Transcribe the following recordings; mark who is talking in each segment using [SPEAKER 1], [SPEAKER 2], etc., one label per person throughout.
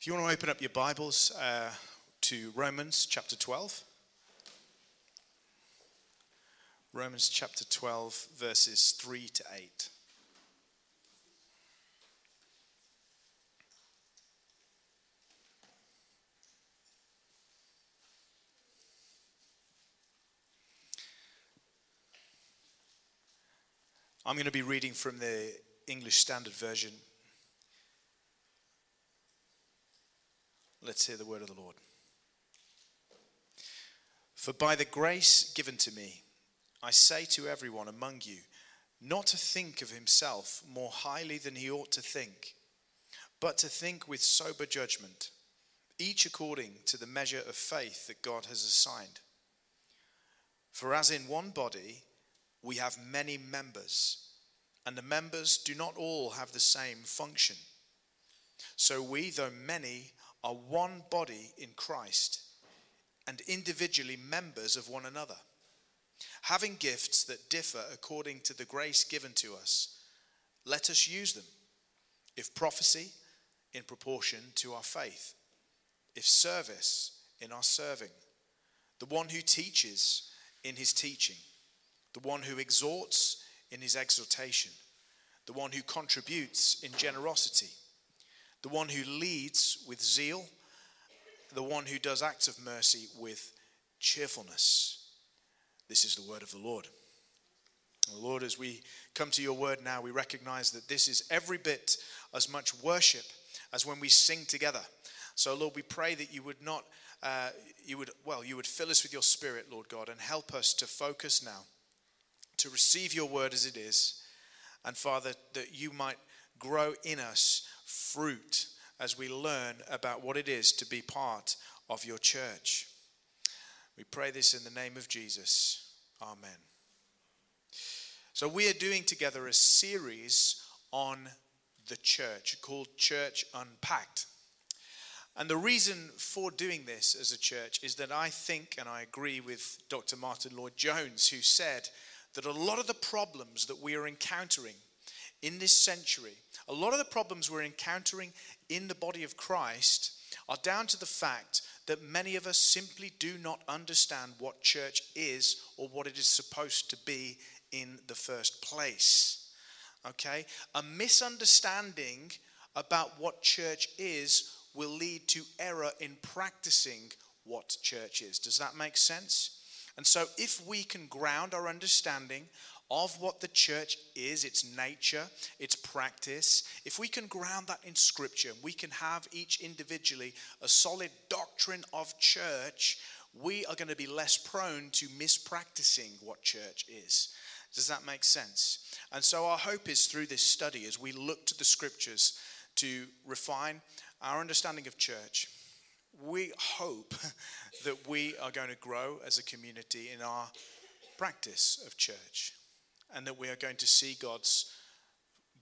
[SPEAKER 1] If you want to open up your Bibles uh, to Romans chapter 12, Romans chapter 12, verses 3 to 8. I'm going to be reading from the English Standard Version. Let's hear the word of the Lord. For by the grace given to me, I say to everyone among you, not to think of himself more highly than he ought to think, but to think with sober judgment, each according to the measure of faith that God has assigned. For as in one body we have many members, and the members do not all have the same function. So we, though many, are one body in Christ and individually members of one another, having gifts that differ according to the grace given to us. Let us use them. If prophecy, in proportion to our faith, if service, in our serving, the one who teaches, in his teaching, the one who exhorts, in his exhortation, the one who contributes in generosity the one who leads with zeal, the one who does acts of mercy with cheerfulness. This is the word of the Lord. Lord, as we come to your word now, we recognize that this is every bit as much worship as when we sing together. So, Lord, we pray that you would not, uh, you would, well, you would fill us with your spirit, Lord God, and help us to focus now, to receive your word as it is. And, Father, that you might grow in us fruit as we learn about what it is to be part of your church. We pray this in the name of Jesus. Amen. So, we are doing together a series on the church called Church Unpacked. And the reason for doing this as a church is that I think and I agree with Dr. Martyn Lloyd-Jones, who said that a lot of the problems that we are encountering in this century, a lot of the problems we're encountering in the body of Christ are down to the fact that many of us simply do not understand what church is or what it is supposed to be in the first place. Okay? A misunderstanding about what church is will lead to error in practicing what church is. Does that make sense? And so, if we can ground our understanding of what the church is, its nature, its practice, if we can ground that in Scripture, we can have each individually a solid doctrine of church, we are going to be less prone to mispracticing what church is. Does that make sense? And so, our hope is through this study as we look to the Scriptures to refine our understanding of church. We hope that we are going to grow as a community in our practice of church and that we are going to see God's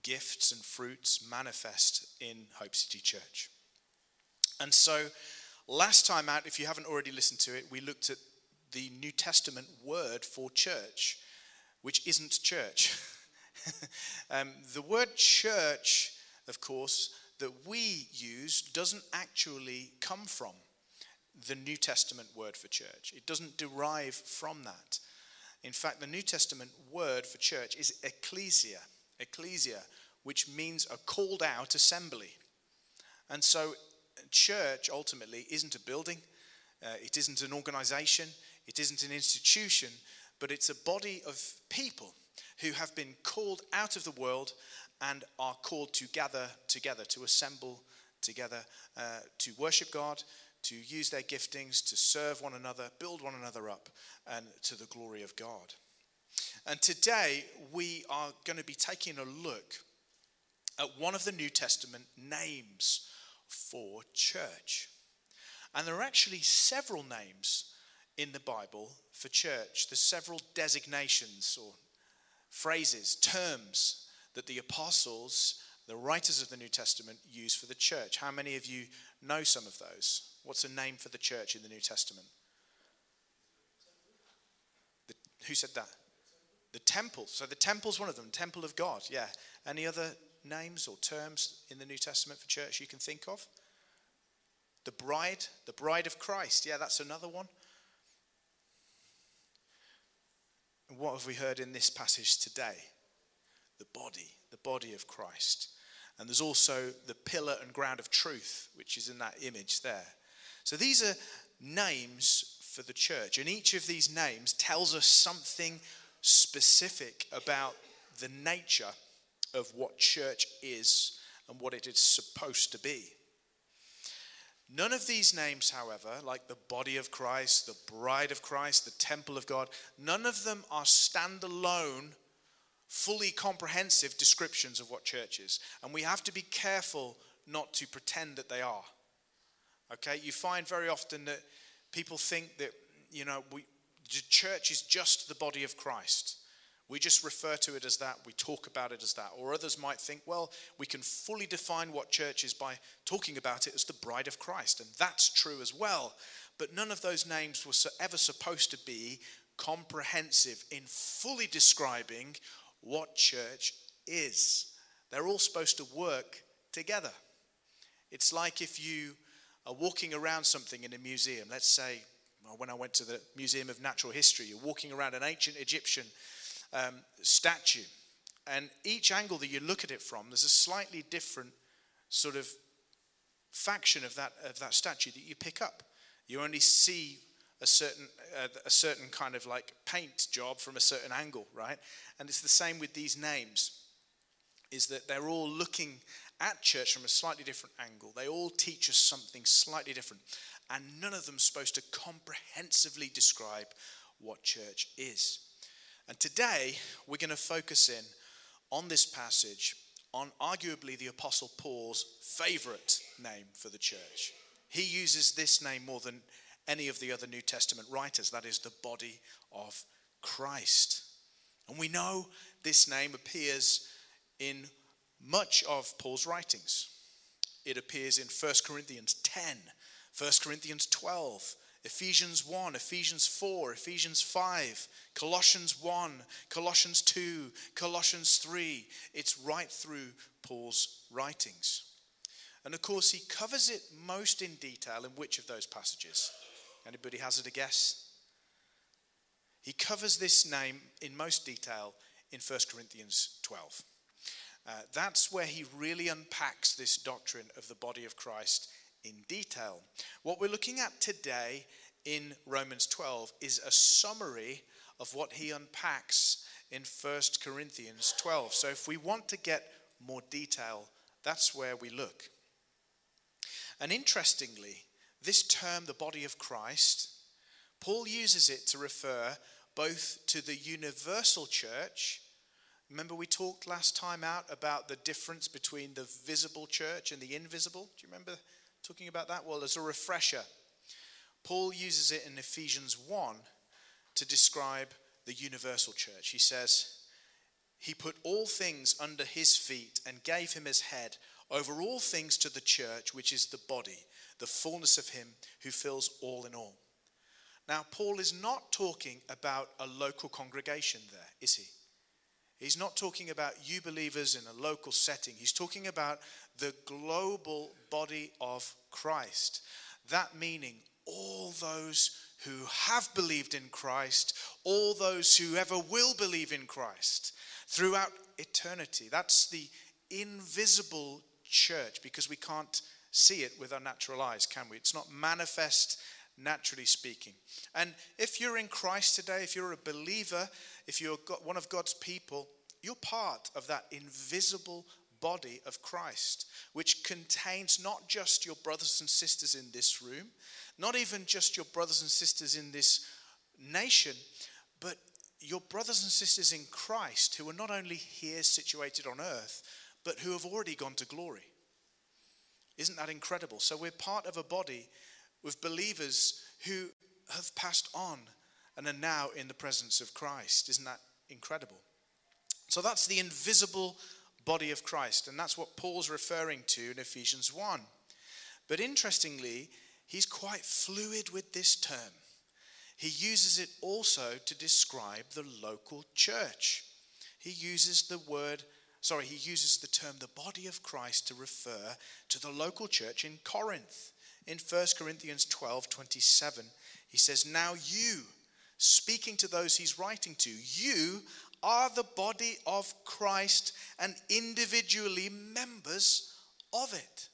[SPEAKER 1] gifts and fruits manifest in Hope City Church. And so, last time out, if you haven't already listened to it, we looked at the New Testament word for church, which isn't church. um, the word church, of course, that we use doesn't actually come from the New Testament word for church. It doesn't derive from that. In fact, the New Testament word for church is ecclesia, ecclesia, which means a called out assembly. And so, church ultimately isn't a building, uh, it isn't an organization, it isn't an institution, but it's a body of people who have been called out of the world and are called to gather together, to assemble together, uh, to worship God, to use their giftings to serve one another, build one another up, and to the glory of God. And today we are going to be taking a look at one of the New Testament names for church. And there are actually several names in the Bible for church. There's several designations or phrases, terms that the apostles, the writers of the New Testament use for the church. How many of you know some of those? What's a name for the church in the New Testament? The, who said that? The temple. So the temple's one of them, temple of God. Yeah. Any other names or terms in the New Testament for church you can think of? The bride, the bride of Christ. Yeah, that's another one. And what have we heard in this passage today? The body, the body of Christ. And there's also the pillar and ground of truth, which is in that image there. So these are names for the church. And each of these names tells us something specific about the nature of what church is and what it is supposed to be. None of these names, however, like the body of Christ, the bride of Christ, the temple of God, none of them are standalone, fully comprehensive descriptions of what church is. And we have to be careful not to pretend that they are. Okay? You find very often that people think that, you know, we, the church is just the body of Christ. We just refer to it as that, we talk about it as that. Or others might think, well, we can fully define what church is by talking about it as the bride of Christ. And that's true as well. But none of those names were ever supposed to be comprehensive in fully describing what church is. They're all supposed to work together. It's like if you are walking around something in a museum, let's say, when I went to the Museum of Natural History, you're walking around an ancient Egyptian um, statue. And each angle that you look at it from, there's a slightly different sort of faction of that, of that statue that you pick up. You only see a certain, uh, a certain kind of like paint job from a certain angle, right? And it's the same with these names, is that they're all looking at church from a slightly different angle. They all teach us something slightly different. And none of them are supposed to comprehensively describe what church is. And today, we're going to focus in on this passage on arguably the Apostle Paul's favorite name for the church. He uses this name more than any of the other New Testament writers, that is, the body of Christ. And we know this name appears in much of Paul's writings. It appears in 1 Corinthians 10, 1 Corinthians 12, Ephesians 1, Ephesians 4, Ephesians 5, Colossians 1, Colossians 2, Colossians 3. It's right through Paul's writings. And of course, he covers it most in detail in which of those passages? Anybody hazard a guess? He covers this name in most detail in 1 Corinthians 12. Uh, that's where he really unpacks this doctrine of the body of Christ in detail. What we're looking at today in Romans 12 is a summary of what he unpacks in 1 Corinthians 12. So if we want to get more detail, that's where we look. And interestingly, this term, the body of Christ, Paul uses it to refer both to the universal church. Remember, we talked last time out about the difference between the visible church and the invisible? Do you remember talking about that? Well, as a refresher, Paul uses it in Ephesians 1 to describe the universal church. He says, He put all things under his feet and gave him his head over all things to the church, which is the body, the fullness of him who fills all in all. Now, Paul is not talking about a local congregation there, is he? He's not talking about you believers in a local setting. He's talking about the global body of Christ. That meaning all those who have believed in Christ, all those who ever will believe in Christ throughout eternity. That's the invisible church because we can't see it with our natural eyes, can we? It's not manifest naturally speaking. And if you're in Christ today, if you're a believer, if you're one of God's people, you're part of that invisible body of Christ, which contains not just your brothers and sisters in this room, not even just your brothers and sisters in this nation, but your brothers and sisters in Christ who are not only here situated on earth, but who have already gone to glory. Isn't that incredible? So we're part of a body with believers who have passed on and are now in the presence of Christ. Isn't that incredible? So that's the invisible body of Christ, and that's what Paul's referring to in Ephesians 1. But interestingly, he's quite fluid with this term. He uses it also to describe the local church. He uses the word, sorry, he uses the term the body of Christ to refer to the local church in Corinth. In 1 Corinthians 12 27. He says, Now you, speaking to those he's writing to, you are the body of Christ and individually members of it.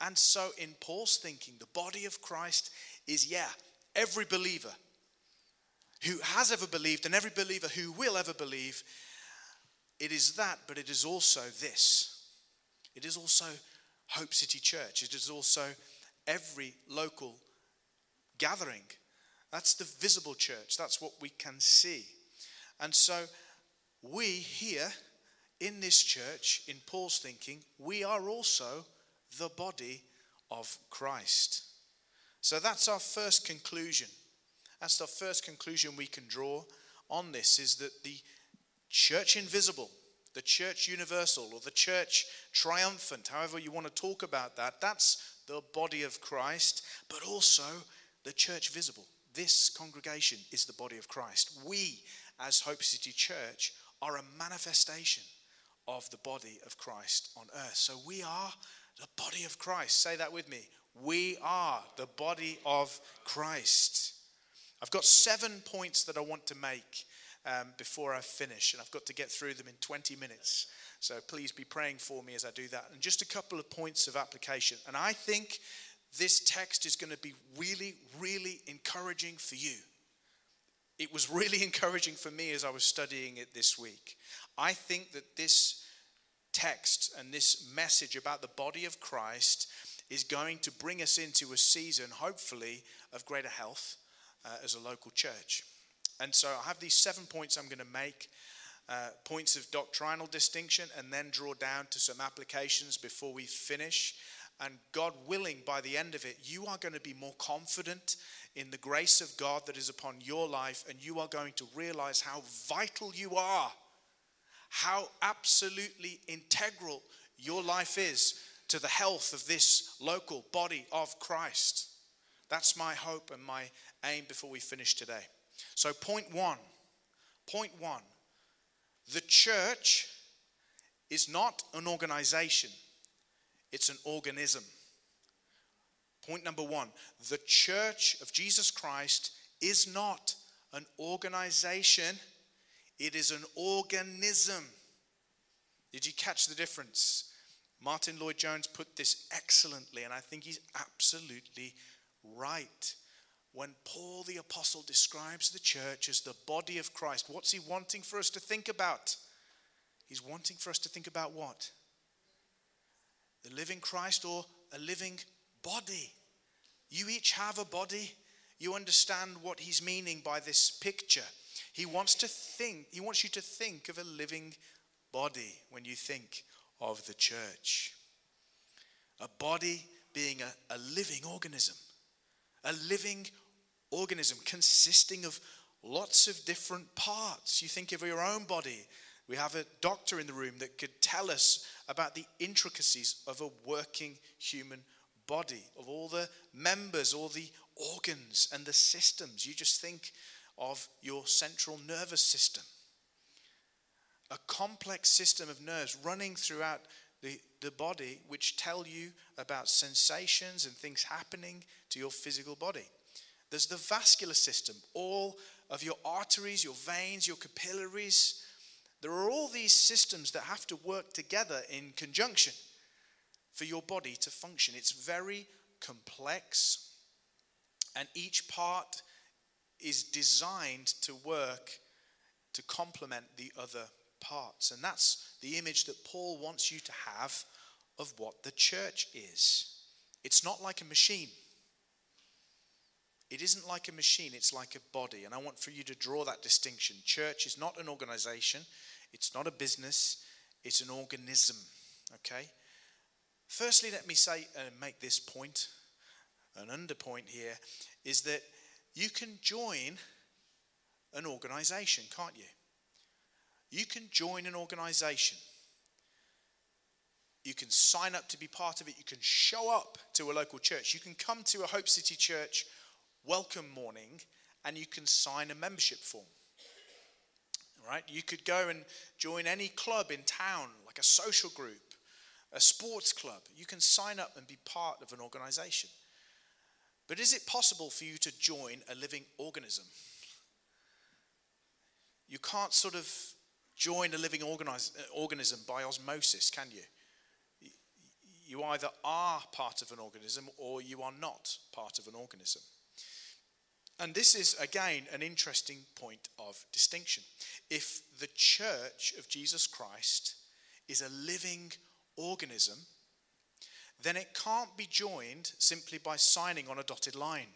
[SPEAKER 1] And so, in Paul's thinking, the body of Christ is, yeah, every believer who has ever believed and every believer who will ever believe. It is that, but it is also this. It is also Hope City Church. It is also every local gathering. That's the visible church. That's what we can see. And so we here in this church, in Paul's thinking, we are also the body of Christ. So that's our first conclusion. That's the first conclusion we can draw on this is that the church invisible, the church universal, or the church triumphant, however you want to talk about that, that's the body of Christ, but also the church visible. This congregation is the body of Christ. We, as Hope City Church, are a manifestation of the body of Christ on earth. So we are the body of Christ. Say that with me. We are the body of Christ. I've got seven points that I want to make um, before I finish, and I've got to get through them in 20 minutes. So please be praying for me as I do that. And just a couple of points of application. And I think this text is going to be really, really encouraging for you. It was really encouraging for me as I was studying it this week. I think that this text and this message about the body of Christ is going to bring us into a season, hopefully, of greater health uh, as a local church. And so I have these seven points I'm going to make. Uh, points of doctrinal distinction and then draw down to some applications before we finish. And God willing, by the end of it, you are going to be more confident in the grace of God that is upon your life, and you are going to realize how vital you are, how absolutely integral your life is to the health of this local body of Christ. That's my hope and my aim before we finish today. So, point one, point one, the church is not an organization, it's an organism. Point number one the church of Jesus Christ is not an organization, it is an organism. Did you catch the difference? Martyn Lloyd-Jones put this excellently, and I think he's absolutely right. When Paul the Apostle describes the church as the body of Christ, what's he wanting for us to think about? He's wanting for us to think about what? The living Christ or a living body. You each have a body. You understand what he's meaning by this picture. He wants to think, he wants you to think of a living body when you think of the church. A body being a, a living organism, a living organism consisting of lots of different parts. You think of your own body. We have a doctor in the room that could tell us about the intricacies of a working human body, of all the members, all the organs and the systems. You just think of your central nervous system. A complex system of nerves running throughout the, the body, which tell you about sensations and things happening to your physical body. There's the vascular system, all of your arteries, your veins, your capillaries. There are all these systems that have to work together in conjunction for your body to function. It's very complex, and each part is designed to work to complement the other parts. And that's the image that Paul wants you to have of what the church is. It's not like a machine. It isn't like a machine, it's like a body. And I want for you to draw that distinction. Church is not an organization, it's not a business, it's an organism. Okay? Firstly, let me say and uh, make this point, an underpoint here, is that you can join an organization, can't you? You can join an organization. You can sign up to be part of it. You can show up to a local church. You can come to a Hope City church welcome morning and you can sign a membership form. Right? You could go and join any club in town, like a social group, a sports club. You can sign up and be part of an organization. But is it possible for you to join a living organism? You can't sort of join a living uh, organism by osmosis, can you? You either are part of an organism or you are not part of an organism. And this is, again, an interesting point of distinction. If the church of Jesus Christ is a living organism, then it can't be joined simply by signing on a dotted line.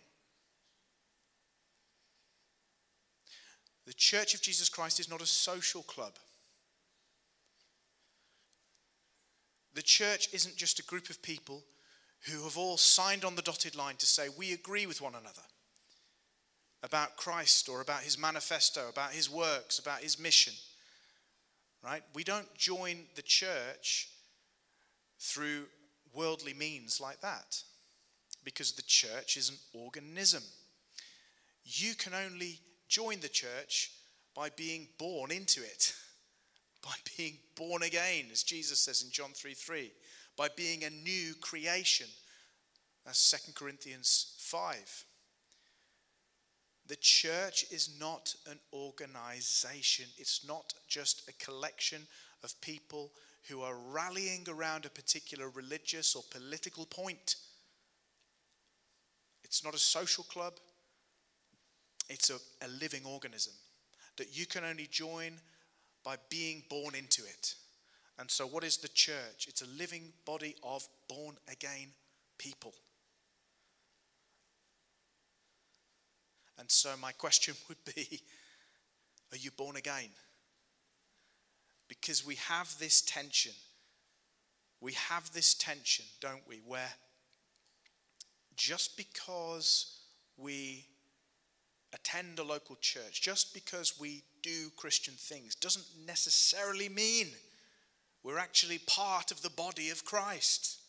[SPEAKER 1] The church of Jesus Christ is not a social club. The church isn't just a group of people who have all signed on the dotted line to say, we agree with one another about Christ or about his manifesto, about his works, about his mission. Right? We don't join the church through worldly means like that because the church is an organism. You can only join the church by being born into it, by being born again, as Jesus says in John 3 3, by being a new creation. That's 2 Corinthians 5. The church is not an organization, it's not just a collection of people who are rallying around a particular religious or political point. It's not a social club, it's a, a living organism that you can only join by being born into it. And so, what is the church? It's a living body of born again people. And so, my question would be Are you born again? Because we have this tension. We have this tension, don't we, where just because we attend a local church, just because we do Christian things, doesn't necessarily mean we're actually part of the body of Christ.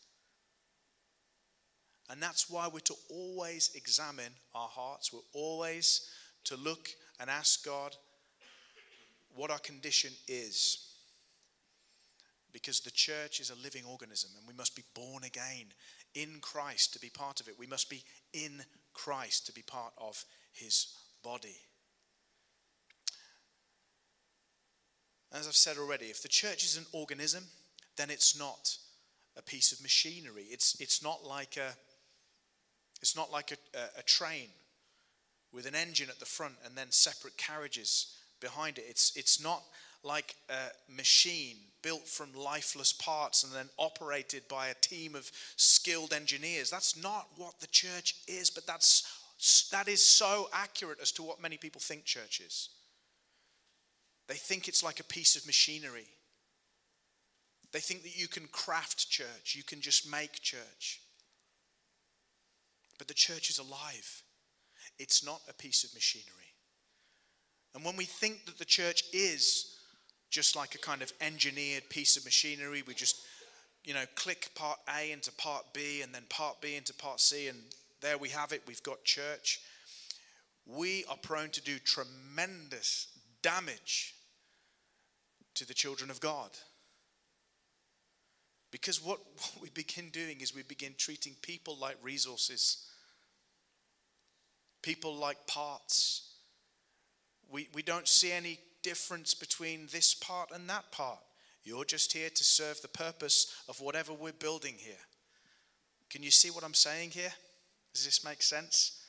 [SPEAKER 1] And that's why we're to always examine our hearts. We're always to look and ask God what our condition is. Because the church is a living organism and we must be born again in Christ to be part of it. We must be in Christ to be part of his body. As I've said already, if the church is an organism, then it's not a piece of machinery. It's, it's not like a it's not like a, a, train with an engine at the front and then separate carriages behind it. It's, it's not like a machine built from lifeless parts and then operated by a team of skilled engineers. That's not what the church is, but that's, that is so accurate as to what many people think church is. They think it's like a piece of machinery. They think that you can craft church, you can just make church. But the church is alive, it's not a piece of machinery. And when we think that the church is just like a kind of engineered piece of machinery, we just, you know, click part A into part B and then part B into part C, and there we have it, we've got church. We are prone to do tremendous damage to the children of God. Because what, what we begin doing is we begin treating people like resources people like parts. We, we don't see any difference between this part and that part. You're just here to serve the purpose of whatever we're building here. Can you see what I'm saying here? Does this make sense?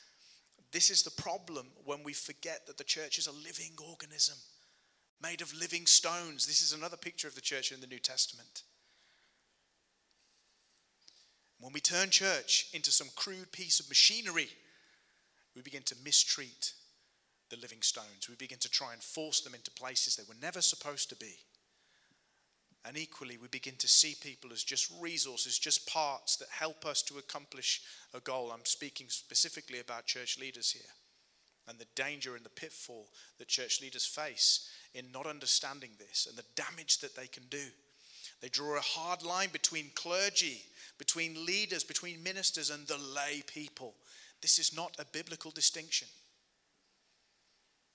[SPEAKER 1] This is the problem when we forget that the church is a living organism made of living stones. This is another picture of the church in the New Testament. When we turn church into some crude piece of machinery, we begin to mistreat the living stones. We begin to try and force them into places they were never supposed to be. And equally, we begin to see people as just resources, just parts that help us to accomplish a goal. I'm speaking specifically about church leaders here and the danger and the pitfall that church leaders face in not understanding this and the damage that they can do. They draw a hard line between clergy, between leaders, between ministers, and the lay people. This is not a biblical distinction.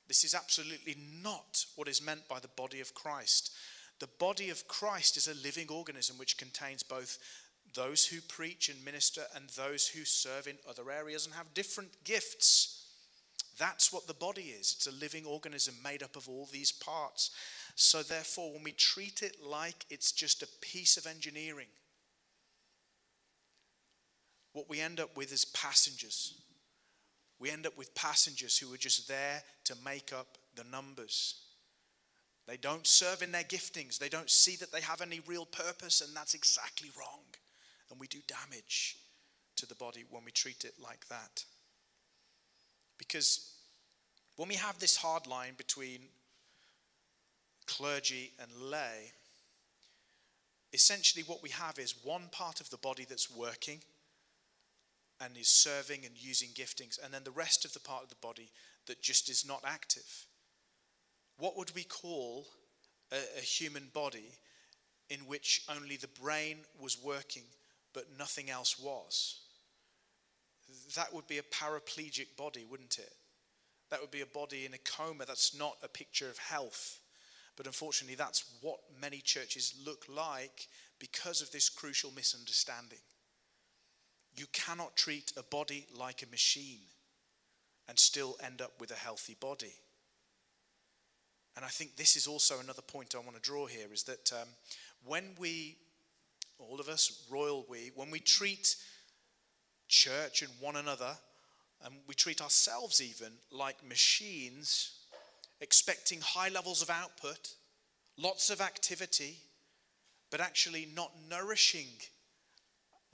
[SPEAKER 1] This is absolutely not what is meant by the body of Christ. The body of Christ is a living organism which contains both those who preach and minister, and those who serve in other areas and have different gifts. That's what the body is. It's a living organism made up of all these parts. So, therefore, when we treat it like it's just a piece of engineering, what we end up with is passengers. We end up with passengers who are just there to make up the numbers. They don't serve in their giftings. They don't see that they have any real purpose, and that's exactly wrong. And we do damage to the body when we treat it like that. Because when we have this hard line between clergy and lay, essentially what we have is one part of the body that's working and is serving and using giftings, and then the rest of the part of the body that just is not active. What would we call a, a human body in which only the brain was working but nothing else was? That would be a paraplegic body, wouldn't it? That would be a body in a coma. That's not a picture of health. But unfortunately, that's what many churches look like because of this crucial misunderstanding. You cannot treat a body like a machine and still end up with a healthy body. And I think this is also another point I want to draw here is that um, when we, all of us, royal we, when we treat church and one another, and we treat ourselves even like machines, expecting high levels of output, lots of activity, but actually not nourishing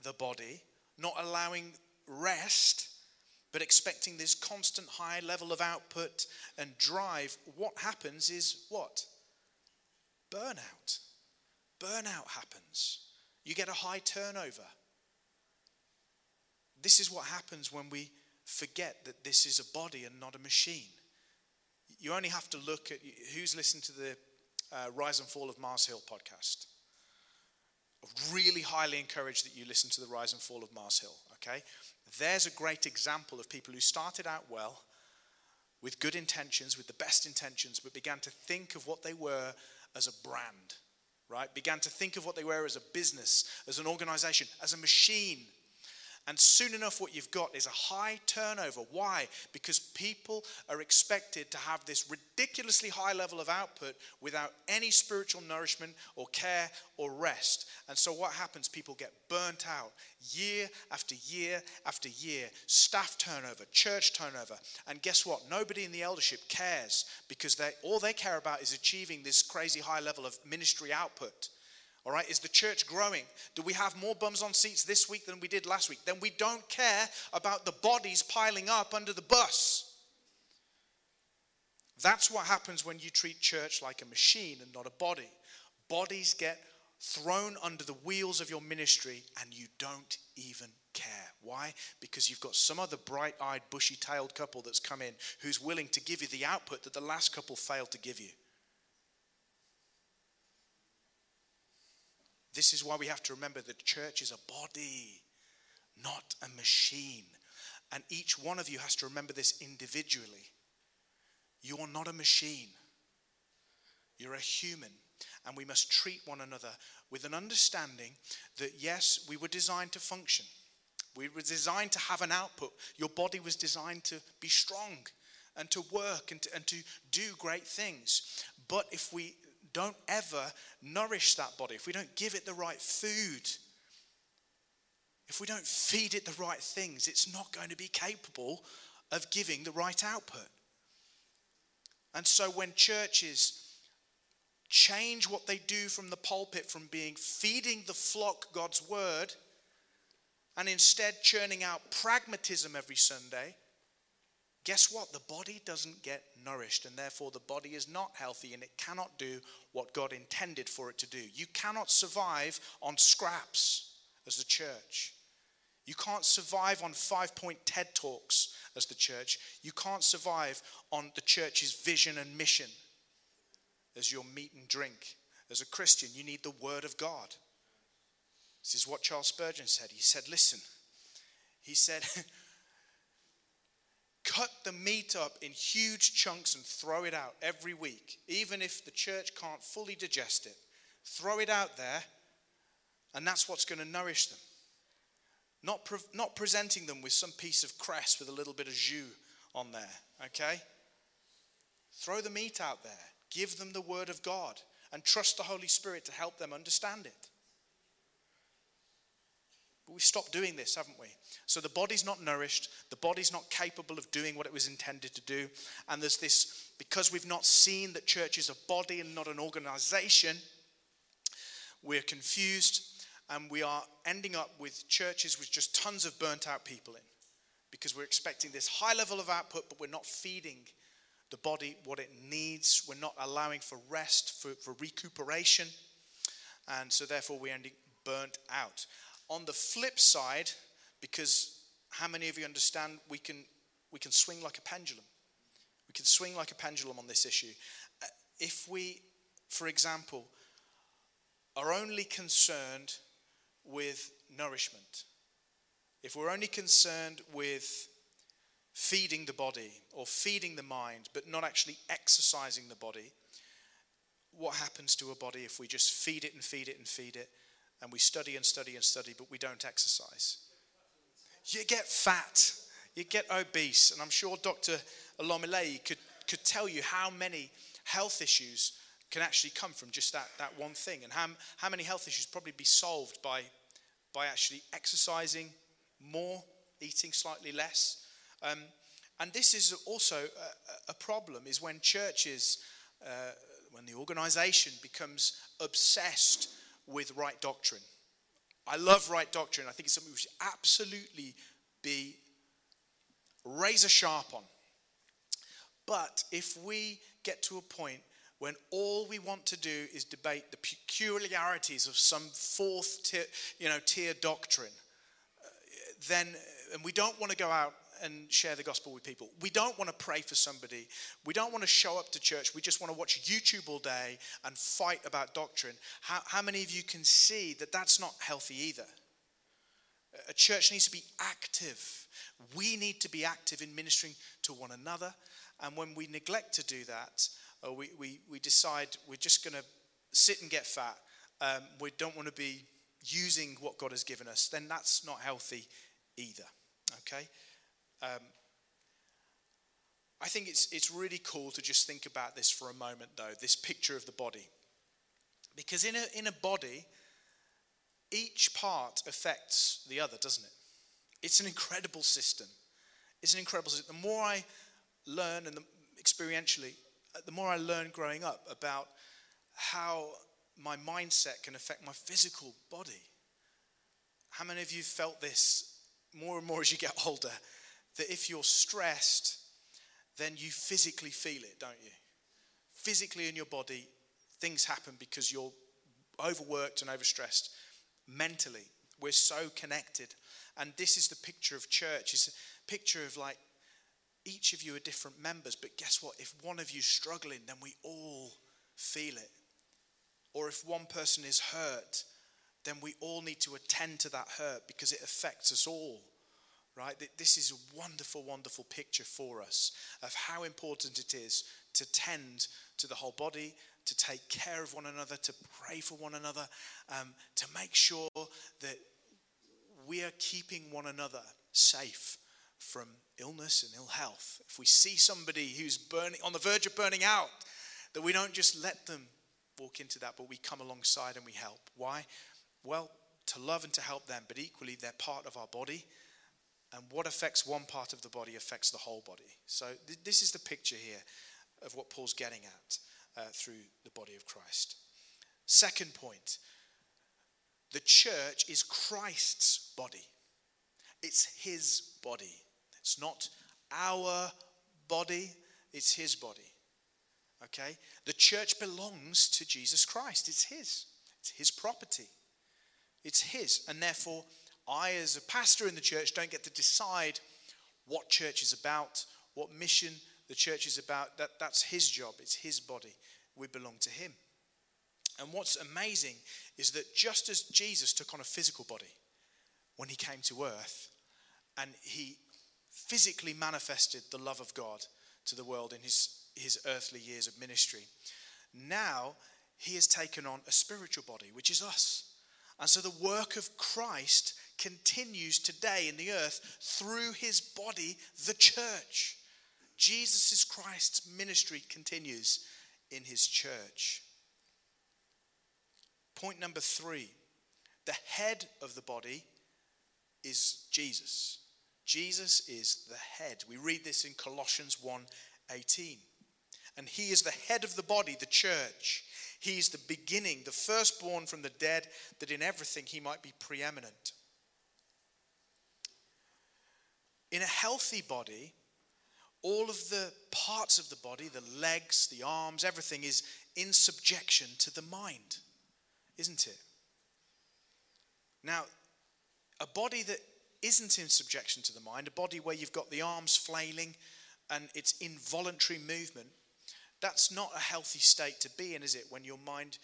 [SPEAKER 1] the body, not allowing rest, but expecting this constant high level of output and drive, what happens is what? Burnout. Burnout happens. You get a high turnover. This is what happens when we forget that this is a body and not a machine. You only have to look at who's listened to the uh, Rise and Fall of Mars Hill podcast. Really highly encourage that you listen to the Rise and Fall of Mars Hill, okay? There's a great example of people who started out well with good intentions, with the best intentions, but began to think of what they were as a brand, right? Began to think of what they were as a business, as an organization, as a machine and soon enough, what you've got is a high turnover. Why? Because people are expected to have this ridiculously high level of output without any spiritual nourishment or care or rest. And so, what happens? People get burnt out year after year after year. Staff turnover, church turnover. And guess what? Nobody in the eldership cares because they, all they care about is achieving this crazy high level of ministry output. All right, is the church growing? Do we have more bums on seats this week than we did last week? Then we don't care about the bodies piling up under the bus. That's what happens when you treat church like a machine and not a body. Bodies get thrown under the wheels of your ministry and you don't even care. Why? Because you've got some other bright eyed, bushy tailed couple that's come in who's willing to give you the output that the last couple failed to give you. This is why we have to remember that church is a body, not a machine. And each one of you has to remember this individually. You are not a machine, you're a human. And we must treat one another with an understanding that, yes, we were designed to function. We were designed to have an output. Your body was designed to be strong and to work and to, and to do great things. But if we don't ever nourish that body, if we don't give it the right food, if we don't feed it the right things, it's not going to be capable of giving the right output. And so when churches change what they do from the pulpit from being feeding the flock God's word and instead churning out pragmatism every Sunday, guess what? The body doesn't get nourished, and therefore the body is not healthy and it cannot do what God intended for it to do. You cannot survive on scraps as the church. You can't survive on five point TED Talks as the church. You can't survive on the church's vision and mission as your meat and drink. As a Christian, you need the Word of God. This is what Charles Spurgeon said. He said, Listen, he said, cut the meat up in huge chunks and throw it out every week, even if the church can't fully digest it. Throw it out there, and that's what's going to nourish them. Not, pre- not presenting them with some piece of cress with a little bit of jus on there, okay? Throw the meat out there. Give them the word of God and trust the Holy Spirit to help them understand it. But we've stopped doing this, haven't we? So the body's not nourished, the body's not capable of doing what it was intended to do. And there's this, because we've not seen that church is a body and not an organization, we're confused and we are ending up with churches with just tons of burnt out people in because we're expecting this high level of output, but we're not feeding the body what it needs. We're not allowing for rest, for, for recuperation. And so, therefore, we're ending burnt out. On the flip side, because how many of you understand we can, we can swing like a pendulum? We can swing like a pendulum on this issue. Uh, if we, for example, are only concerned with nourishment, if we're only concerned with feeding the body or feeding the mind, but not actually exercising the body, what happens to a body if we just feed it and feed it and feed it and we study and study and study, but we don't exercise? You get fat, you get obese, and I'm sure Dr. Olomile could, could tell you how many health issues can actually come from just that, that one thing, and how, how many health issues probably be solved by, by actually exercising more, eating slightly less. Um, and this is also a, a, problem is when churches, uh, when the organization becomes obsessed with right doctrine. I love right doctrine. I think it's something we should absolutely be razor sharp on. But if we get to a point when all we want to do is debate the peculiarities of some fourth tier, you know, tier doctrine, uh, then and we don't want to go out and share the gospel with people. We don't want to pray for somebody. We don't want to show up to church. We just want to watch YouTube all day and fight about doctrine. How, how many of you can see that that's not healthy either? A church needs to be active. We need to be active in ministering to one another. And when we neglect to do that, or we, we, we decide we're just going to sit and get fat, um, we don't want to be using what God has given us, then that's not healthy either. Okay? Um, I think it's, it's really cool to just think about this for a moment, though this picture of the body. Because in a, in a body, each part affects the other, doesn't it? It's an incredible system. It's an incredible system. The more I learn and the, experientially, uh, the more I learn growing up about how my mindset can affect my physical body. How many of you felt this more and more as you get older? That if you're stressed, then you physically feel it, don't you? Physically in your body, things happen because you're overworked and overstressed. Mentally, we're so connected. And this is the picture of church. It's a picture of like each of you are different members, but guess what? If one of you's struggling, then we all feel it. Or if one person is hurt, then we all need to attend to that hurt because it affects us all. Right? This is a wonderful, wonderful picture for us of how important it is to tend to the whole body, to take care of one another, to pray for one another, um, to make sure that we are keeping one another safe from illness and ill health. If we see somebody who's burning on the verge of burning out, that we don't just let them walk into that, but we come alongside and we help. Why? Well, to love and to help them, but equally they're part of our body. And what affects one part of the body affects the whole body. So, th- this is the picture here of what Paul's getting at uh, through the body of Christ. Second point the church is Christ's body, it's his body. It's not our body, it's his body. Okay? The church belongs to Jesus Christ. It's his. It's his property. It's his. And therefore, I, as a pastor in the church, don't get to decide what church is about, what mission the church is about. That, that's his job. It's his body. We belong to him. And what's amazing is that just as Jesus took on a physical body when he came to earth, and he physically manifested the love of God to the world in his, his earthly years of ministry. Now he has taken on a spiritual body, which is us. And so the work of Christ continues today in the earth through his body, the church. Jesus Christ's ministry continues in his church. Point number three the head of the body is Jesus. Jesus is the head. We read this in Colossians 1 18. And he is the head of the body, the church. He is the beginning, the firstborn from the dead, that in everything he might be preeminent. In a healthy body, all of the parts of the body, the legs, the arms, everything is in subjection to the mind, isn't it? Now, a body that isn't in subjection to the mind, a body where you've got the arms flailing and it's involuntary movement, that's not a healthy state to be in, is it? When your mind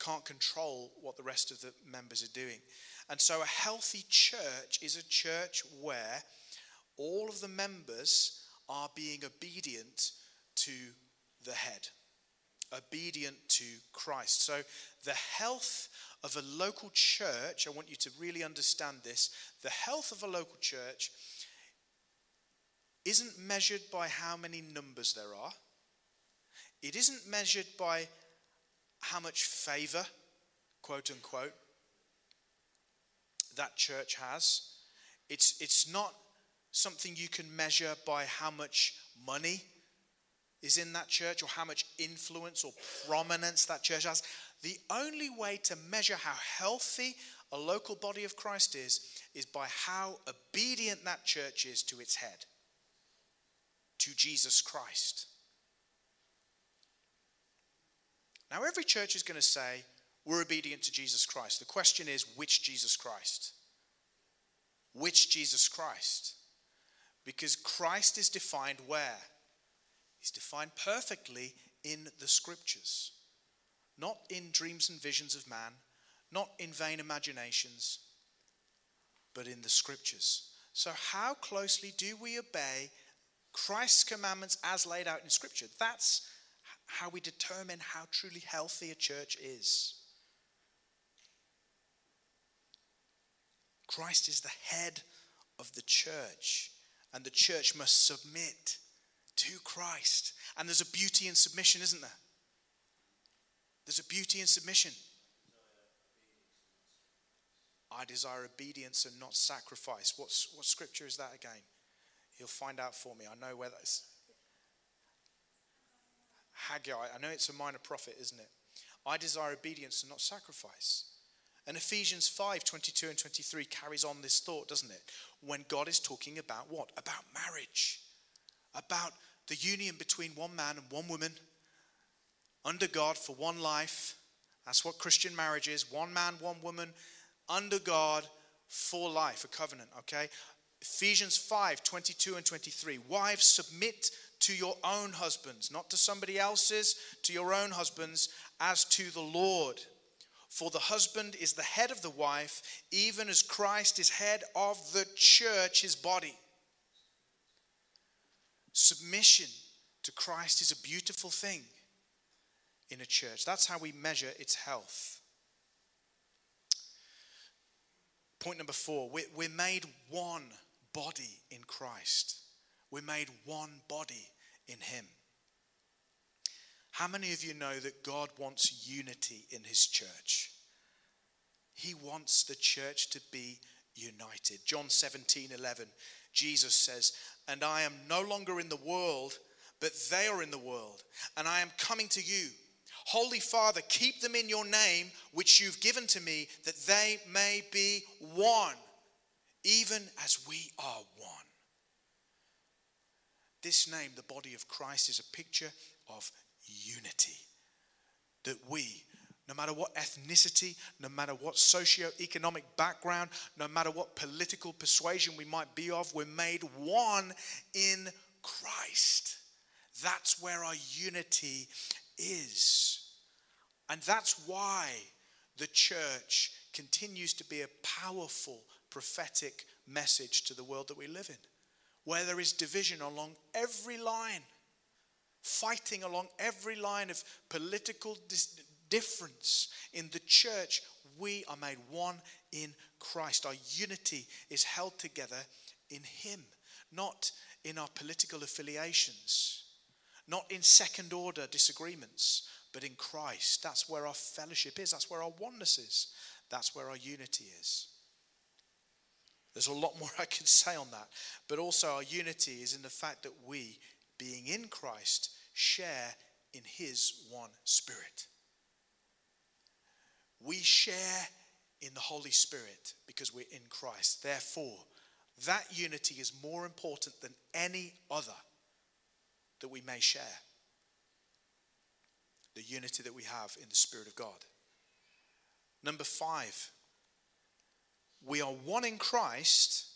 [SPEAKER 1] can't control what the rest of the members are doing. And so a healthy church is a church where all of the members are being obedient to the head, obedient to Christ. So the health of a local church, I want you to really understand this the health of a local church isn't measured by how many numbers there are, it isn't measured by how much favor, quote unquote, that church has. It's, it's not something you can measure by how much money is in that church or how much influence or prominence that church has. The only way to measure how healthy a local body of Christ is, is by how obedient that church is to its head, to Jesus Christ. Now, every church is going to say, we're obedient to Jesus Christ. The question is, which Jesus Christ? Which Jesus Christ? Because Christ is defined where? He's defined perfectly in the scriptures not in dreams and visions of man, not in vain imaginations, but in the scriptures. So, how closely do we obey Christ's commandments as laid out in scripture? That's how we determine how truly healthy a church is. Christ is the head of the church, and the church must submit to Christ. And there's a beauty in submission, isn't there? There's a beauty in submission. I desire obedience and not sacrifice. What's, what scripture is that again? He'll find out for me. I know where that is. Haggai. I know it's a minor prophet, isn't it? I desire obedience and not sacrifice. And Ephesians 5 22 and 23 carries on this thought, doesn't it? When God is talking about what? About marriage, about the union between one man and one woman under God for one life. That's what Christian marriage is one man, one woman, under God for life, a covenant, okay? Ephesians 5 22 and 23. Wives, submit to your own husbands, not to somebody else's, to your own husbands, as to the Lord. For the husband is the head of the wife, even as Christ is head of the church, his body. Submission to Christ is a beautiful thing in a church. That's how we measure its health. Point number four we're made one body in Christ. We're made one body in Him. How many of you know that God wants unity in His church? He wants the church to be united. John 17 11, Jesus says, And I am no longer in the world, but they are in the world, and I am coming to you. Holy Father, keep them in your name, which you've given to me, that they may be one, even as we are one. This name, the body of Christ, is a picture of unity. That we, no matter what ethnicity, no matter what socio-economic background, no matter what political persuasion we might be of, we're made one in Christ. That's where our unity is. And that's why the church continues to be a powerful prophetic message to the world that we live in, where there is division along every line, fighting along every line of political dis- difference in the church. We are made one in Christ. Our unity is held together in Him, not in our political affiliations, not in second order disagreements, but in Christ. That's where our fellowship is, that's where our oneness is, that's where our unity is. There's a lot more I could say on that, but also our unity is in the fact that we, being in Christ, share in His one Spirit. We share in the Holy Spirit because we're in Christ. Therefore, that unity is more important than any other that we may share. The unity that we have in the Spirit of God. Number five, we are one in Christ.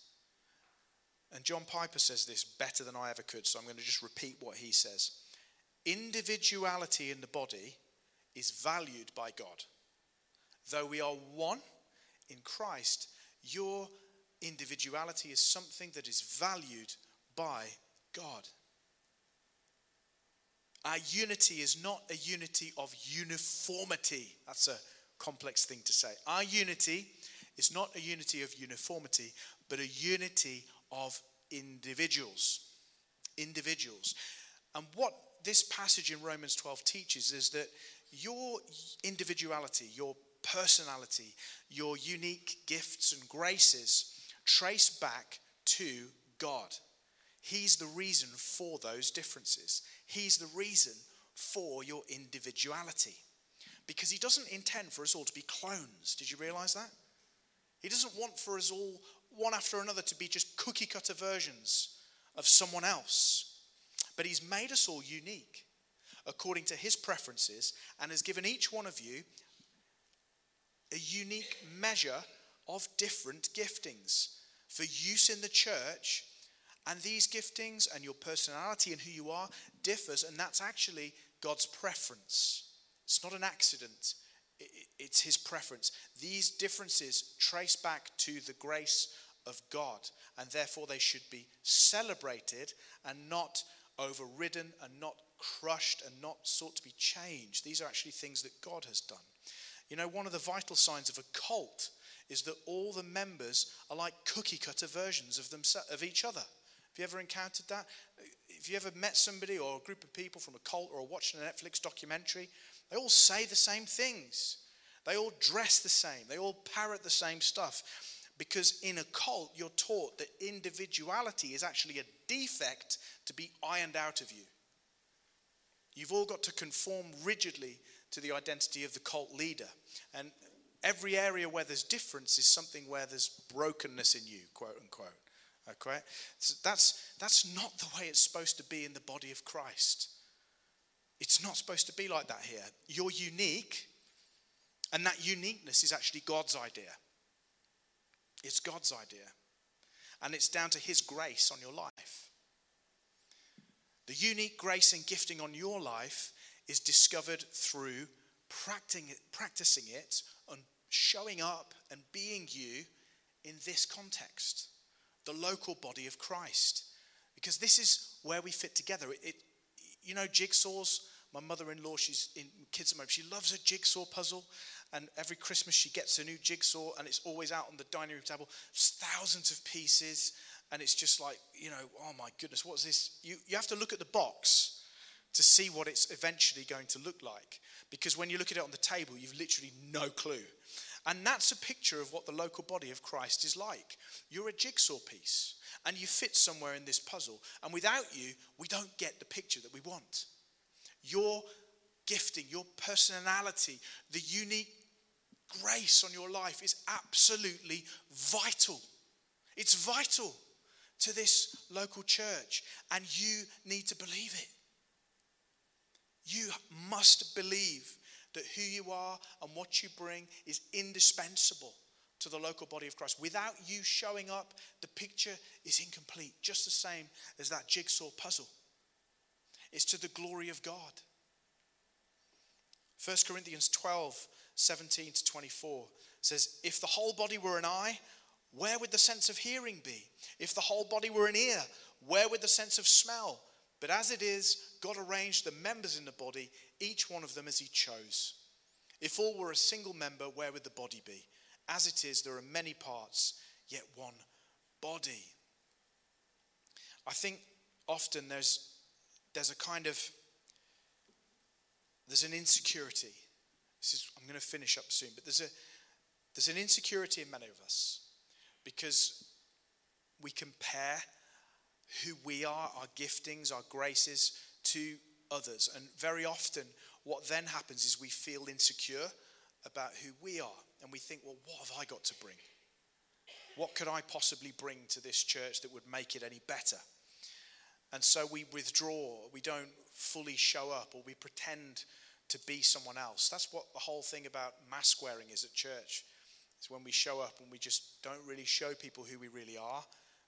[SPEAKER 1] And John Piper says this better than I ever could, so I'm going to just repeat what he says. Individuality in the body is valued by God. Though we are one in Christ, your individuality is something that is valued by God. Our unity is not a unity of uniformity. That's a complex thing to say. Our unity is not a unity of uniformity, but a unity of individuals. Individuals. And what this passage in Romans 12 teaches is that your individuality, your personality, your unique gifts and graces trace back to God. He's the reason for those differences. He's the reason for your individuality. Because He doesn't intend for us all to be clones. Did you realize that? He doesn't want for us all, one after another, to be just cookie cutter versions of someone else. But He's made us all unique according to His preferences and has given each one of you a unique measure of different giftings for use in the church. And these giftings and your personality and who you are differs, and that's actually God's preference. It's not an accident, it's His preference. These differences trace back to the grace of God, and therefore they should be celebrated and not overridden and not crushed and not sought to be changed. These are actually things that God has done. You know, one of the vital signs of a cult is that all the members are like cookie cutter versions of, themselves, of each other. Have you ever encountered that? If you ever met somebody or a group of people from a cult or watching a Netflix documentary, they all say the same things. They all dress the same. They all parrot the same stuff. Because in a cult, you're taught that individuality is actually a defect to be ironed out of you. You've all got to conform rigidly to the identity of the cult leader. And every area where there's difference is something where there's brokenness in you, quote unquote. Okay? So that's, that's not the way it's supposed to be in the body of Christ. It's not supposed to be like that here. You're unique, and that uniqueness is actually God's idea. It's God's idea. And it's down to His grace on your life. The unique grace and gifting on your life is discovered through practicing it and showing up and being you in this context, the local body of Christ. Because this is where we fit together. It, it you know, jigsaws. My mother-in-law, she's in kids at She loves a jigsaw puzzle, and every Christmas she gets a new jigsaw, and it's always out on the dining room table. Thousands of pieces, and it's just like, you know, oh my goodness, what's this? You you have to look at the box to see what it's eventually going to look like. Because when you look at it on the table, you've literally no clue. And that's a picture of what the local body of Christ is like. You're a jigsaw piece and you fit somewhere in this puzzle. And without you, we don't get the picture that we want. Your gifting, your personality, the unique grace on your life is absolutely vital. It's vital to this local church, and you need to believe it. You must believe that who you are and what you bring is indispensable to the local body of Christ. Without you showing up, the picture is incomplete, just the same as that jigsaw puzzle. It's to the glory of God. 1 Corinthians 12, 17 to 24 says, If the whole body were an eye, where would the sense of hearing be? If the whole body were an ear, where would the sense of smell? But as it is, God arranged the members in the body, each one of them as He chose. If all were a single member, where would the body be? As it is, there are many parts, yet one body. I think often there's, there's a kind of, there's an insecurity. This is, I'm going to finish up soon, but there's, a, there's an insecurity in many of us because we compare who we are, our giftings, our graces, to others. And very often, what then happens is we feel insecure about who we are. And we think, well, what have I got to bring? What could I possibly bring to this church that would make it any better? And so we withdraw, we don't fully show up, or we pretend to be someone else. That's what the whole thing about mask wearing is at church. It's when we show up and we just don't really show people who we really are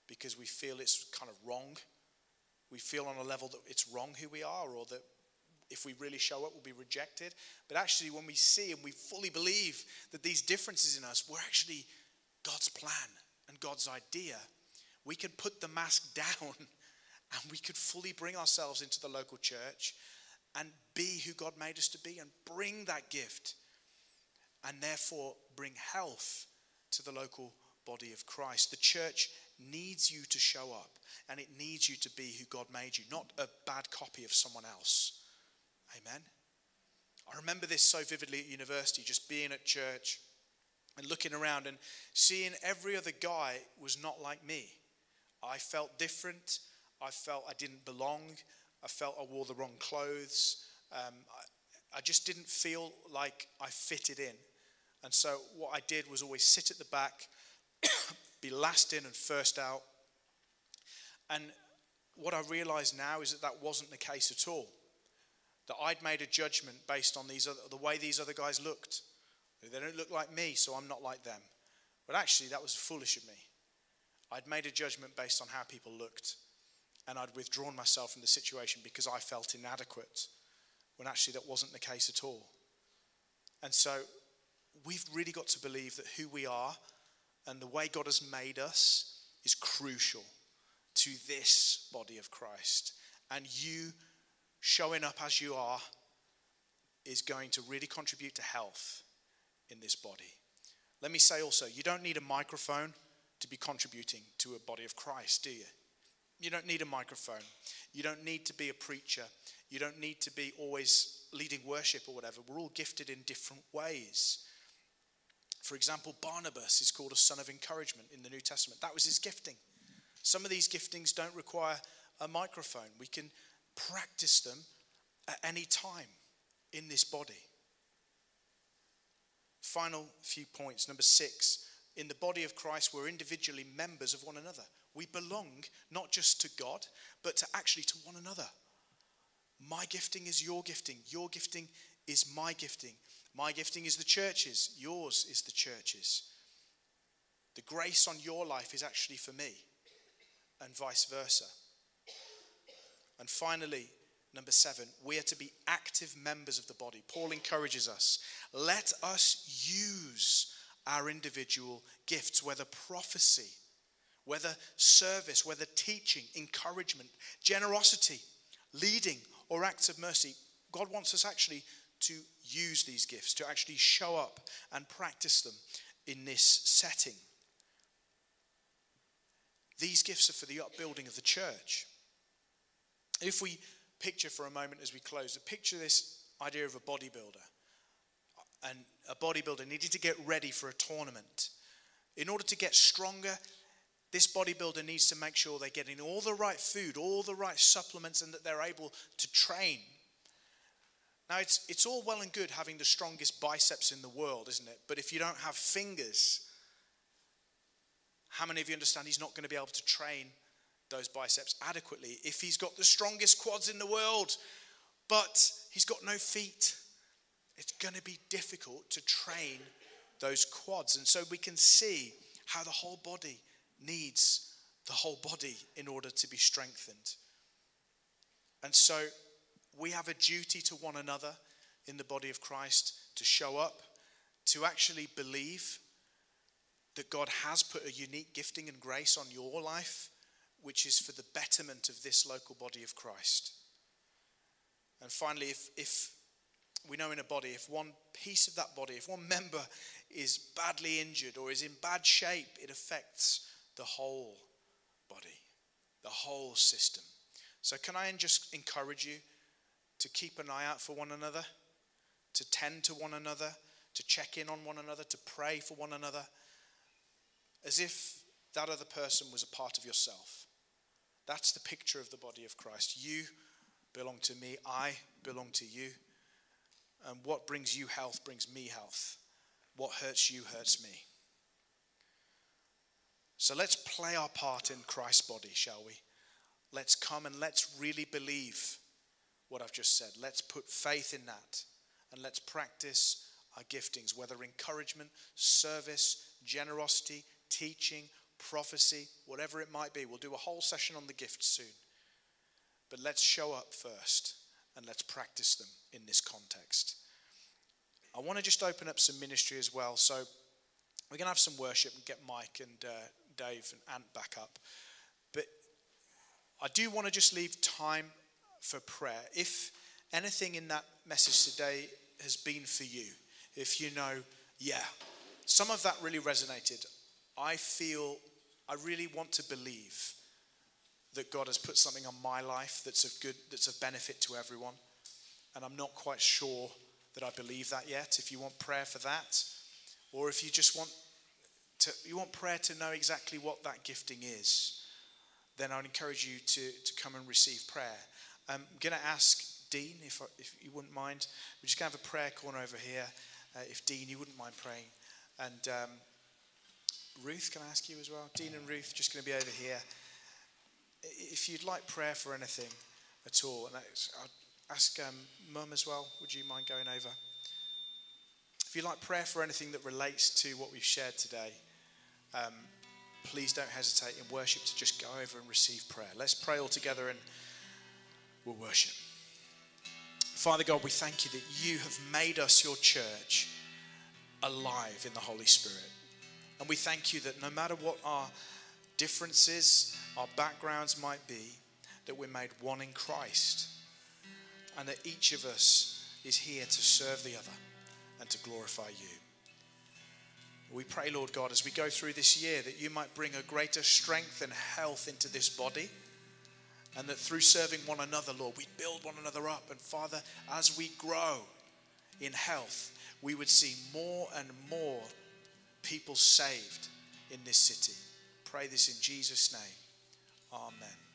[SPEAKER 1] because we feel it's kind of wrong. We feel on a level that it's wrong who we are, or that if we really show up, we'll be rejected. But actually, when we see and we fully believe that these differences in us were actually God's plan and God's idea, we can put the mask down and we could fully bring ourselves into the local church and be who God made us to be and bring that gift and therefore bring health to the local body of Christ. The church needs you to show up and it needs you to be who God made you, not a bad copy of someone else. Amen. I remember this so vividly at university, just being at church and looking around and seeing every other guy was not like me. I felt different. I felt I didn't belong. I felt I wore the wrong clothes. Um, I, I just didn't feel like I fitted in. And so what I did was always sit at the back, be last in and first out. And what I realize now is that that wasn't the case at all. That I'd made a judgment based on these other, the way these other guys looked. They don't look like me, so I'm not like them. But actually, that was foolish of me. I'd made a judgment based on how people looked, and I'd withdrawn myself from the situation because I felt inadequate, when actually that wasn't the case at all. And so, we've really got to believe that who we are and the way God has made us is crucial to this body of Christ. And you showing up as you are is going to really contribute to health in this body. Let me say also, you don't need a microphone to be contributing to a body of Christ, do you? You don't need a microphone. You don't need to be a preacher. You don't need to be always leading worship or whatever. We're all gifted in different ways. For example, Barnabas is called a son of encouragement in the New Testament. That was his gifting. Some of these giftings don't require a microphone. We can practice them at any time in this body. Final few points. Number six, in the body of Christ, we're individually members of one another. We belong not just to God, but to actually to one another. My gifting is your gifting. Your gifting is my gifting. My gifting is the church's. Yours is the church's. The grace on your life is actually for me, and vice versa. And finally, number seven, we are to be active members of the body. Paul encourages us let us use our individual gifts, whether prophecy, whether service, whether teaching, encouragement, generosity, leading, or acts of mercy. God wants us actually to use these gifts, to actually show up and practice them in this setting. These gifts are for the upbuilding of the church. If we picture for a moment as we close, picture this idea of a bodybuilder. And a bodybuilder needed to get ready for a tournament. In order to get stronger, this bodybuilder needs to make sure they're getting all the right food, all the right supplements, and that they're able to train. Now, it's, it's all well and good having the strongest biceps in the world, isn't it? But if you don't have fingers, how many of you understand he's not going to be able to train those biceps adequately if he's got the strongest quads in the world, but he's got no feet. It's going to be difficult to train those quads. And so we can see how the whole body needs the whole body in order to be strengthened. And so we have a duty to one another in the body of Christ to show up, to actually believe that God has put a unique gifting and grace on your life which is for the betterment of this local body of Christ. And finally, if, if we know in a body, if one piece of that body, if one member is badly injured or is in bad shape, it affects the whole body, the whole system. So, can I just encourage you to keep an eye out for one another, to tend to one another, to check in on one another, to pray for one another, as if that other person was a part of yourself? That's the picture of the body of Christ. You belong to me, I belong to you. And what brings you health brings me health. What hurts you hurts me. So let's play our part in Christ's body, shall we? Let's come and let's really believe what I've just said. Let's put faith in that and let's practice our giftings, whether encouragement, service, generosity, teaching, prophecy, whatever it might be. We'll do a whole session on the gifts soon. But let's show up first and let's practice them in this context. I want to just open up some ministry as well. So we're going to have some worship and get Mike and uh, Dave and Ant back up. But I do want to just leave time for prayer. If anything in that message today has been for you, if you know, yeah, some of that really resonated. I feel, I really want to believe that God has put something on my life that's of good, that's of benefit to everyone. And I'm not quite sure that I believe that yet. If you want prayer for that, or if you just want to, you want prayer to know exactly what that gifting is, then I'd encourage you to, to come and receive prayer. I'm going to ask Dean, if, I, if you wouldn't mind, we're just going to have a prayer corner over here. Uh, if Dean, you wouldn't mind praying. And um, Ruth, can I ask you as well? Dean and Ruth, just going to be over here if you'd like prayer for anything at all, and I'd ask um, Mum as well, would you mind going over? If you'd like prayer for anything that relates to what we've shared today, um, please don't hesitate in worship to just go over and receive prayer. Let's pray all together and we'll worship. Father God, we thank you that you have made us your church alive in the Holy Spirit. And we thank you that no matter what our differences, our backgrounds might be, that we're made one in Christ. And that each of us is here to serve the other and to glorify you. We pray, Lord God, as we go through this year, that you might bring a greater strength and health into this body. And that through serving one another, Lord, we build one another up. And Father, as we grow in health, we would see more and more people saved in this city. Pray this in Jesus' name. Amen.